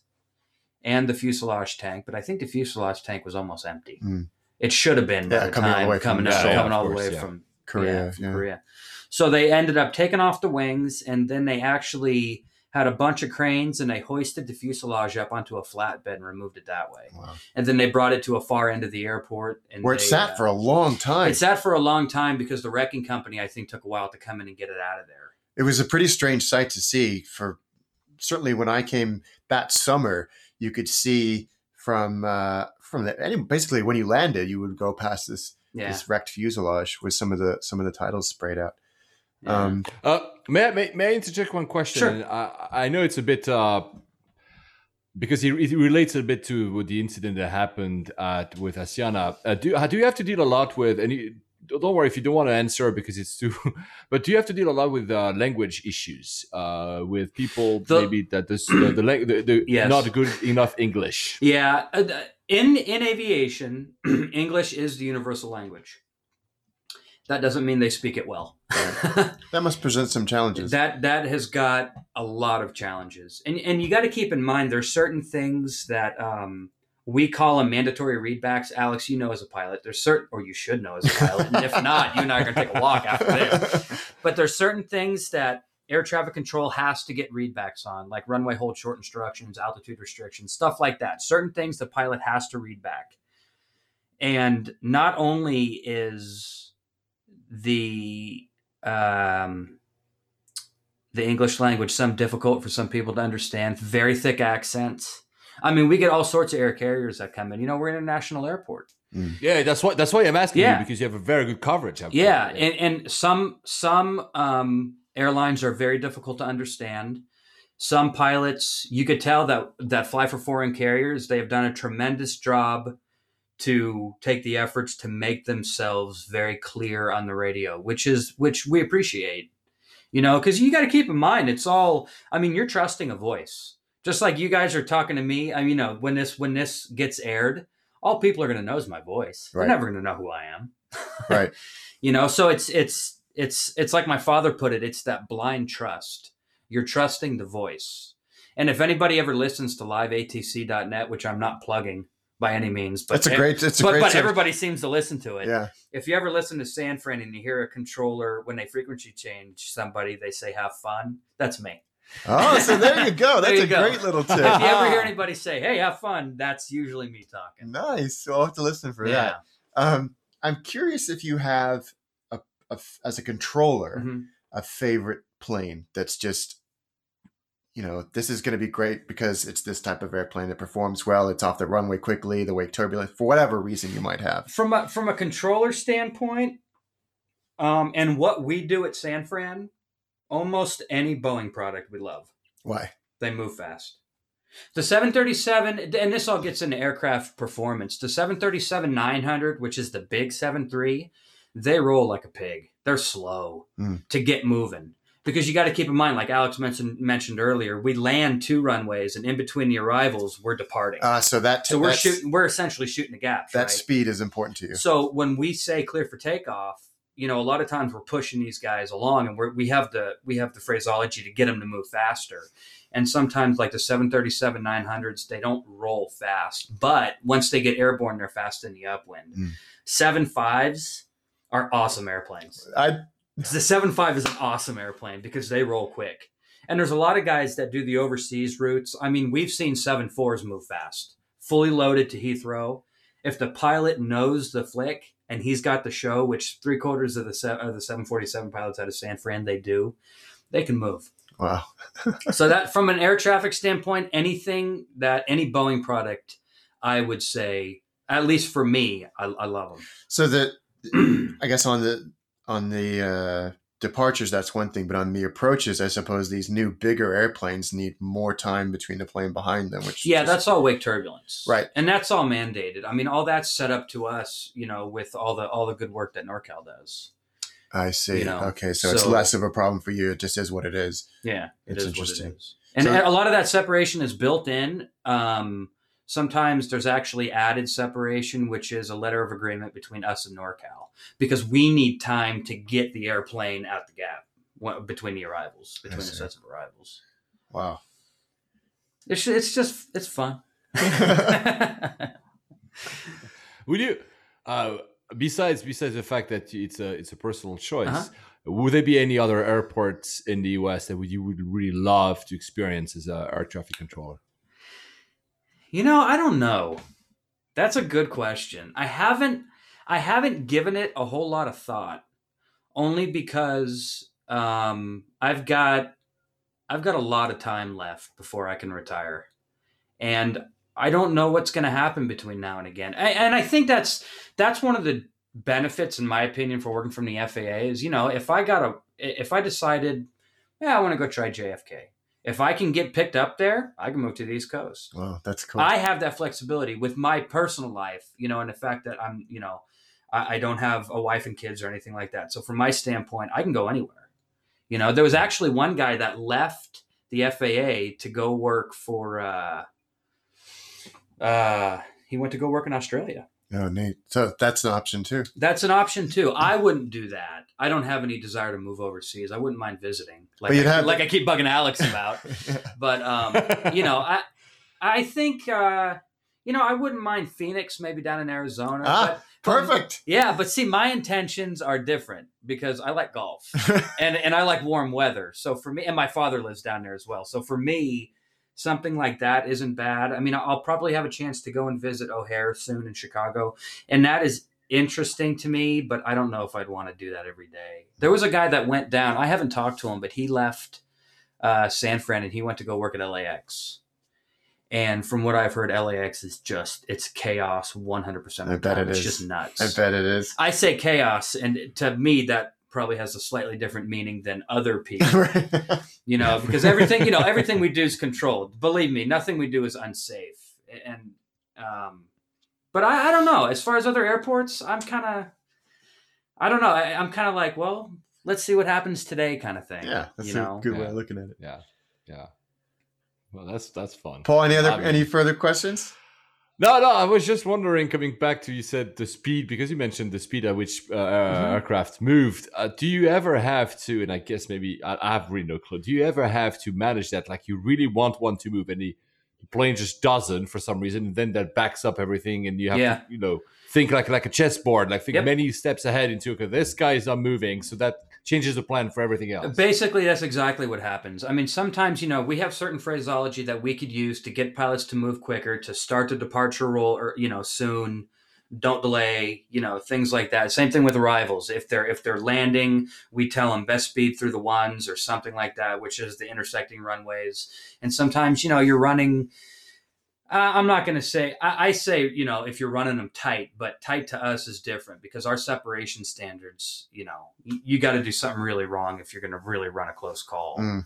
and the fuselage tank. But I think the fuselage tank was almost empty. Hmm. It should have been by Yeah, the coming all the time way from coming up, show, coming all the way yeah. from Korea. yeah, from yeah. Korea. So they ended up taking off the wings, and then they actually had a bunch of cranes, and they hoisted the fuselage up onto a flatbed and removed it that way. Wow. And then they brought it to a far end of the airport, and Where it they, sat uh, for a long time. it sat for a long time because the wrecking company, I think, took a while to come in and get it out of there. it was a pretty strange sight to see for certainly when I came that summer, you could see from uh, from the any, basically when you landed, you would go past this Yeah. this wrecked fuselage with some of the some of the titles sprayed out. yeah. Um, Uh, may, I- may, may I interject one question? Sure. And I, I know it's a bit uh, because it, it relates a bit to the incident that happened at, with Asiana. Uh, do, uh, do you have to deal a lot with, any? don't worry if you don't want to answer because it's too, <laughs> but do you have to deal a lot with uh, language issues uh, with people The- maybe that this, the, the, lang- the, the Yes. not good enough English? yeah. In in aviation, <clears throat> English is the universal language. That doesn't mean they speak it well. <laughs> that must present some challenges. That that has got a lot of challenges, and and you got to keep in mind there's certain things that um, we call them mandatory readbacks. Alex, you know as a pilot, there's certain, or you should know as a pilot, and if not, you and I are going to take a walk after this. <laughs> But there's certain things that air traffic control has to get readbacks on, like runway hold short instructions, altitude restrictions, stuff like that. Certain things the pilot has to read back, and not only is the um, the English language some difficult for some people to understand. Very thick accents. I mean, we get all sorts of air carriers that come in. You know, we're in a national airport. Yeah, that's why that's why I'm asking Yeah. you because you have a very good coverage. I'm Yeah, sure. and, and some some um, airlines are very difficult to understand. Some pilots, you could tell that that fly for foreign carriers, they have done a tremendous job to take the efforts to make themselves very clear on the radio, which is which we appreciate. You know, because you got to keep in mind, it's all. I mean, you're trusting a voice, just like you guys are talking to me. I mean, you know, when this when this gets aired, all people are going to know is my voice. Right. They're never going to know who I am right. <laughs> you know so it's it's it's it's like my father put it it's that blind trust you're trusting the voice and if anybody ever listens to liveatc.net which i'm not plugging by any means but That's a great. It's a but, great. but everybody seems to listen to it Yeah. if you ever listen to san fran and you hear a controller when they frequency change somebody they say have fun that's me Oh, so there you go. <laughs> That's you a go. great little tip. if you ever hear <laughs> anybody say hey have fun that's usually me talking nice. So I'll have to listen for that. Um, I'm curious if you have a, as a controller Mhm. a favorite plane that's just you know this is going to be great because it's this type of airplane that performs well it's off the runway quickly the wake turbulence for whatever reason you might have from a from a controller standpoint, um, and what we do at San Fran, almost any Boeing product we love. why They move fast. The 737, and this all gets into aircraft performance. The 737 900, which is the big 73, they roll like a pig. They're slow Mm. to get moving because you got to keep in mind, like Alex mentioned mentioned earlier, we land two runways, and in between the arrivals, we're departing. uh, so that so we're shooting. We're essentially shooting the gaps. that right? speed is important to you So when we say clear for takeoff, you know, a lot of times we're pushing these guys along, and we're, we have the we have the phraseology to get them to move faster. And sometimes, like the 737 900s, they don't roll fast, but once they get airborne, they're fast in the upwind. Mm. Seven fives are awesome airplanes. I The seven five is an awesome airplane because they roll quick. And there's a lot of guys that do the overseas routes. I mean, we've seen seven fours move fast, fully loaded to Heathrow. If the pilot knows the flick and he's got the show, which three quarters of the se- of the 747 pilots out of San Fran they do, they can move. Wow. <laughs> so that from an air traffic standpoint, anything that any Boeing product, I would say, at least for me, I, I love them. So that I guess on the on the uh, departures, that's one thing, but on the approaches, I suppose these new bigger airplanes need more time between the plane behind them. Which Yeah, just- that's all wake turbulence, Right. And that's all mandated. I mean, all that's set up to us, you know, with all the all the good work that NorCal does. I see. you know, okay, so, it's less of a problem for you. It just is what it is. Yeah, it It's is interesting. is. And So- a lot of that separation is built in. Um, sometimes there's actually added separation, which is a letter of agreement between us and NorCal, because we need time to get the airplane out the gap between the arrivals, between the sets of arrivals. Wow. It's it's just it's fun. <laughs> <laughs> Would you, uh, besides besides the fact that it's a it's a personal choice, Uh-huh. would there be any other airports in the U.S. that would you would really love to experience as a air traffic controller? You know, I don't know. That's a good question. I haven't I haven't given it a whole lot of thought only because um I've got I've got a lot of time left before I can retire. And I don't know what's going to happen between now and again. I, and I think that's that's one of the benefits in my opinion for working from the FAA is, you know, if I got a if I decided, yeah, I want to go try JFK. If I can get picked up there, I can move to the East Coast. Wow, that's cool. I have that flexibility with my personal life, you know, and the fact that I'm, you know, I, I don't have a wife and kids or anything like that. So from my standpoint, I can go anywhere. You know, there was actually one guy that left the FAA to go work for. uh uh He went to go work in Australia. Oh, neat. So that's an option too. That's an option too. I wouldn't do that. I don't have any desire to move overseas. I wouldn't mind visiting, like But you'd I, have- like I keep bugging Alex about. <laughs> But um, you know, I I think uh, you know I wouldn't mind Phoenix, maybe down in Arizona. Ah, but, Perfect. yeah, but see, my intentions are different because I like golf <laughs> and and I like warm weather. So for me, and my father lives down there as well. So for me, something like that isn't bad. I mean, I'll probably have a chance to go and visit O'Hare soon in Chicago, and that is interesting to me. But I don't know if I'd want to do that every day. There was a guy that went down. I haven't talked to him, but he left uh, San Fran and he went to go work at LAX. And from what I've heard, LAX is just it's chaos 100% I bet it it's is. just nuts. I bet it is. I say chaos, and to me, that probably has a slightly different meaning than other <laughs> people. You know, because everything you know, everything we do is controlled. Believe me, nothing we do is unsafe. And um, but I, I don't know. As far as other airports, I'm kind of, I don't know. I, I'm kind of like, well, let's see what happens today, kind of thing. yeah, that's you a know. good way of looking at it. Yeah, yeah. Well, that's that's fun. Paul, any other I mean- any further questions? No, no. I was just wondering, coming back to you said the speed because you mentioned the speed at which uh, Mhm. aircraft moved. Uh, do you ever have to? And I guess maybe I, I have really no clue. Do you ever have to manage that? Like you really want one to move, and the plane just doesn't for some reason, and then that backs up everything, and you have Yeah. to, you know, think like like a chessboard, like think Yep. many steps ahead into okay, this guy is not moving, so that changes the plan for everything else. Basically, that's exactly what happens. I mean, sometimes, you know, we have certain phraseology that we could use to get pilots to move quicker, to start the departure roll, or you know, soon, don't delay, you know, things like that. Same thing with arrivals. If they're if they're landing, we tell them best speed through the ones or something like that, which is the intersecting runways. And sometimes, you know, you're running. Uh, I'm not going to say. I, I say, you know, if you're running them tight, but tight to us is different because our separation standards, you know, you, you got to do something really wrong if you're going to really run a close call. Mm.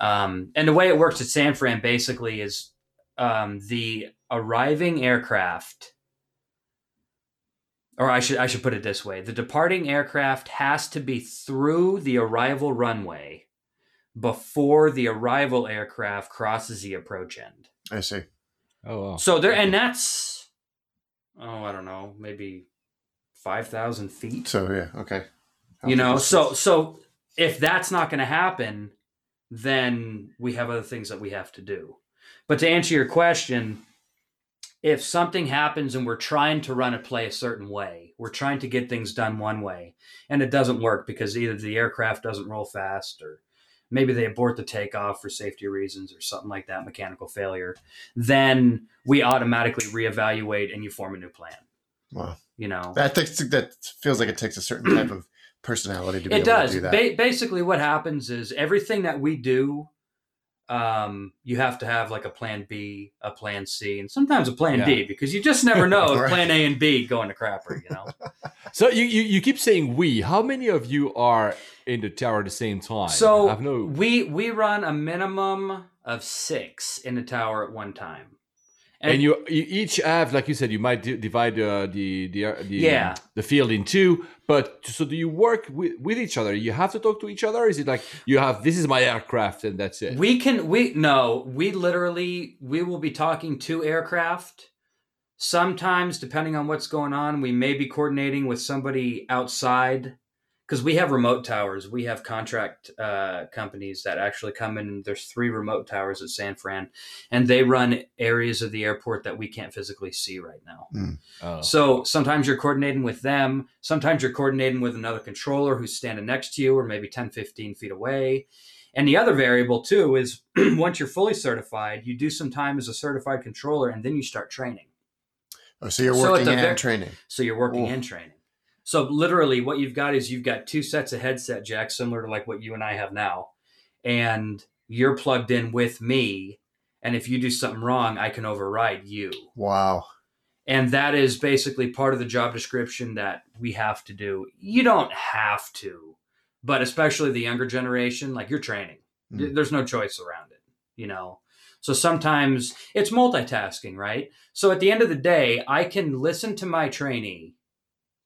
Um, and the way it works at San Fran basically is um, the arriving aircraft, or I should I should put it this way: the departing aircraft has to be through the arrival runway before the arrival aircraft crosses the approach end. I see. Oh, wow. So there, and that's oh, I don't know, maybe five thousand feet. So yeah, okay. you know, so so if that's not going to happen, then we have other things that we have to do. But to answer your question, if something happens and we're trying to run a play a certain way, we're trying to get things done one way, and it doesn't work because either the aircraft doesn't roll fast or maybe they abort the takeoff for safety reasons or something like that, mechanical failure, then we automatically reevaluate and you form a new plan. Wow. You know, That takes, that feels like it takes a certain type of personality to be it able does. to do that. Ba- basically, what happens is everything that we do, um, you have to have like a plan B, a plan C, and sometimes a plan D because you just never know <laughs> if plan A and B going to crapper. You know, <laughs> So you, you you keep saying we. How many of you are in the tower at the same time? so I've no. we we run a minimum of six in the tower at one time. And you, you each have, like you said, you might di- divide uh, the the the Yeah. the field in two. But so do you work with, with each other? You have to talk to each other. Is it like you have this is my aircraft and that's it? We can we no, we literally we will be talking to aircraft. Sometimes depending on what's going on, we may be coordinating with somebody outside because we have remote towers. We have contract uh, companies that actually come in. And there's three remote towers at San Fran, and they run areas of the airport that we can't physically see right now. Oh. So sometimes you're coordinating with them. Sometimes you're coordinating with another controller who's standing next to you or maybe 10, 15 feet away. And the other variable too is <clears throat> once you're fully certified, you do some time as a certified controller and then you start training. Oh, so you're working the and ver- training. So you're working Oof. and training. So literally what you've got is you've got two sets of headset jacks similar to like what you and I have now. And you're plugged in with me. And if you do something wrong, I can override you. Wow. and that is basically part of the job description that we have to do you don't have to but especially the younger generation like you're training Mm. there's no choice around it you know so sometimes it's multitasking right so at the end of the day i can listen to my trainee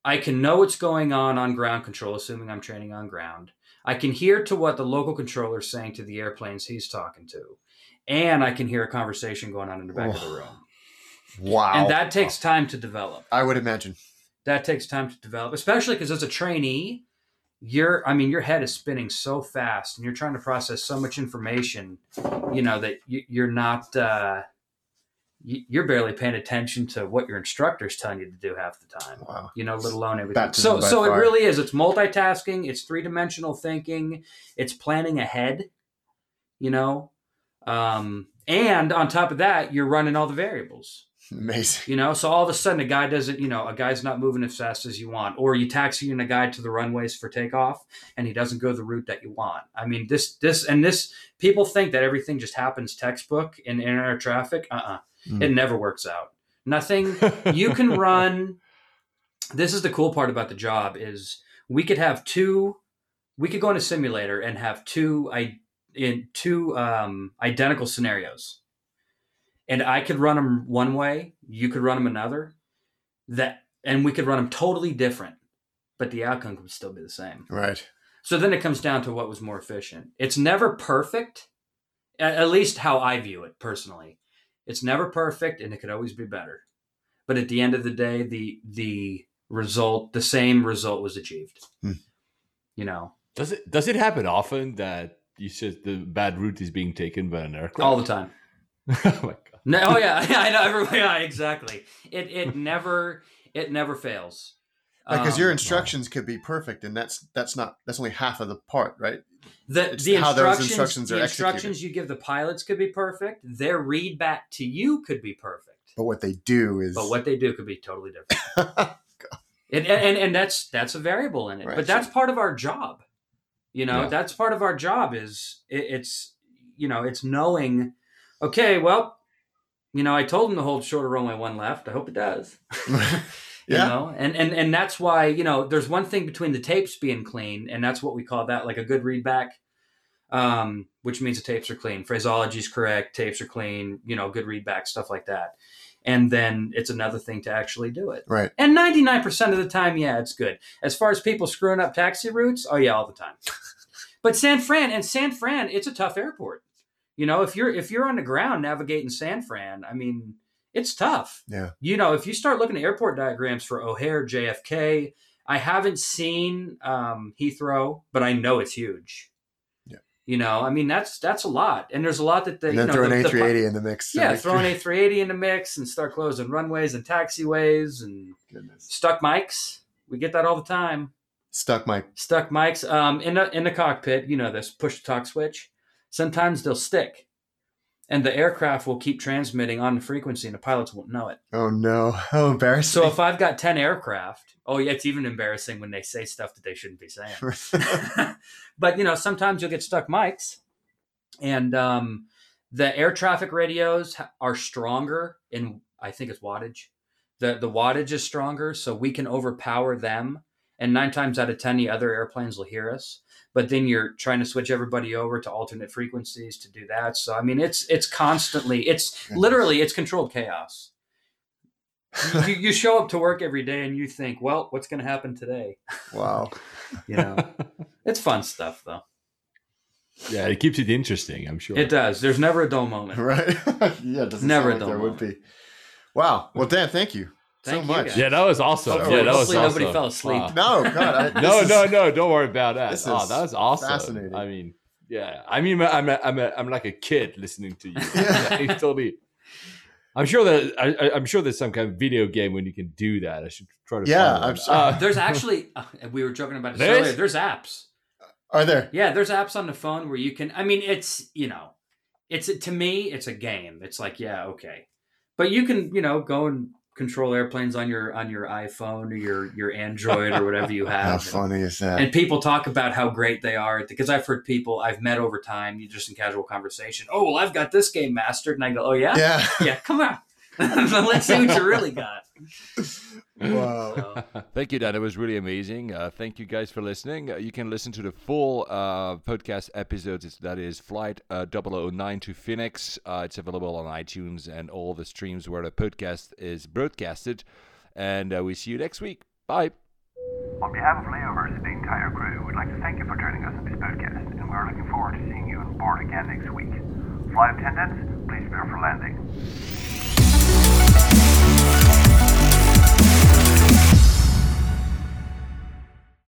i can know what's going on on ground control assuming i'm training on ground i can hear to what the local controller is saying to the airplanes he's talking to and i can hear a conversation going on in the back of the Oh. room Wow. and that takes time to develop I would imagine. that takes time to develop especially because as a trainee you're i mean your head is spinning so fast and you're trying to process so much information you know that you, you're not uh you're barely paying attention to what your instructor's telling you to do half the time. Wow. you know let alone everything. So so it really is. It's multitasking. It's three-dimensional thinking. It's planning ahead you know? Um and on top of that you're running all the variables. Amazing. you know, so all of a sudden a guy doesn't, you know, a guy's not moving as fast as you want, or you taxi in a guy to the runways for takeoff and he doesn't go the route that you want. I mean, this, this, and this, people think that everything just happens textbook in in air traffic. Uh uh Mm. It never works out. Nothing, <laughs> you can run. This is the cool part about the job is we could have two, we could go in a simulator and have two, I, in two um, identical scenarios and I could run them one way, you could run them another, that and we could run them totally different, but the outcome could still be the same. Right. So then it comes down to what was more efficient. It's never perfect, at least how I view it personally. It's never perfect, and it could always be better. But at the end of the day, the the result, the same result, was achieved. Hmm. You know, Does it does it happen often that you said the bad route is being taken by an aircraft? all the time. <laughs> oh my god. No, oh yeah, <laughs> I know. Everyone, yeah, exactly. It it <laughs> never it never fails. Because Um, your instructions could be perfect, and that's that's not that's only half of the part, right? The, the how those instructions, instructions the are instructions you give the pilots could be perfect. Their read back to you could be perfect, But what they do is but what they do could be totally different. <laughs> and, and and that's that's a variable in it, Right, but that's part of our job. You know, Yeah. that's part of our job. Is it, it's you know it's knowing. Okay, well, you know, I told him to hold shorter runway one left. I hope it does. <laughs> <laughs> you Yeah. know? And and and that's why you know there's one thing between the tapes being clean and that's what we call that like a good readback um which means the tapes are clean. Phraseology is correct tapes are clean you know good readback stuff like that. And then it's another thing to actually do it. Right. and 99% of the time yeah it's good. As far as people screwing up taxi routes oh yeah all the time. <laughs> But san fran and san fran it's a tough airport. You know if you're if you're on the ground navigating san fran i mean it's tough Yeah. you know, if you start looking at airport diagrams for O'Hare, JFK, I haven't seen um, Heathrow, but I know it's huge. Yeah. You know, I mean that's that's a lot, and there's a lot that they And you then know throw an the- the- A380 in the mix. yeah, throw an <laughs> A380 in the mix and start closing runways and taxiways and Goodness. stuck mics. We get that all the time. Stuck mic. Stuck mics um, in the in the cockpit. You know this push to talk switch. Sometimes they'll stick, and the aircraft will keep transmitting on the frequency, and the pilots won't know it. Oh no! <laughs> How embarrassing. So if I've got ten aircraft, oh yeah, it's even embarrassing when they say stuff that they shouldn't be saying. <laughs> <laughs> but you know, sometimes you'll get stuck mics, and um, the air traffic radios are stronger in I think it's wattage. The the wattage is stronger, so we can overpower them. And nine times out of ten, the other airplanes will hear us. But then you're trying to switch everybody over to alternate frequencies to do that. So I mean, it's it's constantly, it's literally, it's controlled chaos. <laughs> you, you show up to work every day and you think, well, what's going to happen today? wow. <laughs> You know, it's fun stuff though. yeah, it keeps it interesting. I'm sure It does. There's never a dull moment. <laughs> Right? yeah, it doesn't Never sound like a there dull would be. Wow. Well, Dan, thank you Thank so much. Yeah, that was awesome. Hopefully- yeah, that was awesome. nobody fell asleep. Wow. No, God. I, <laughs> no, this no, no! Don't worry about that. this Oh, that was awesome. fascinating. I mean, yeah. I mean, I'm a, I'm a, I'm like a kid listening to you. <laughs> Yeah. <laughs> it's totally. I'm sure that I, I- I'm sure there's some kind of video game when you can do that. I should try to. Yeah, find I'm sure. Uh, There's actually, uh, we were joking about it There earlier. is? There's apps. Are there? Yeah, there's apps on the phone where you can. I mean, it's you know, it's to me, it's a game. It's like, yeah, okay, but you can, you know, go and control airplanes on your on your iPhone or your your Android or whatever you <laughs> have. How And- funny is that? And people talk about how great they are because I've heard people I've met over time, you just in casual conversation. Oh, well, I've got this game mastered, and I go, oh yeah, yeah. yeah, come on, <laughs> let's see what you really got. <laughs> wow. Thank you, Dan. It was really amazing. Uh, thank you guys for listening. Uh, you can listen to the full uh, podcast episodes. It's, that is Flight uh, 009 to Phoenix. Uh, it's available on iTunes and all the streams where the podcast is broadcasted. And uh, we see you next week. Bye. On behalf of Layovers and the entire crew, we'd like to thank you for joining us on this podcast, and we're looking forward to seeing you on board again next week. Flight attendants, please prepare for landing.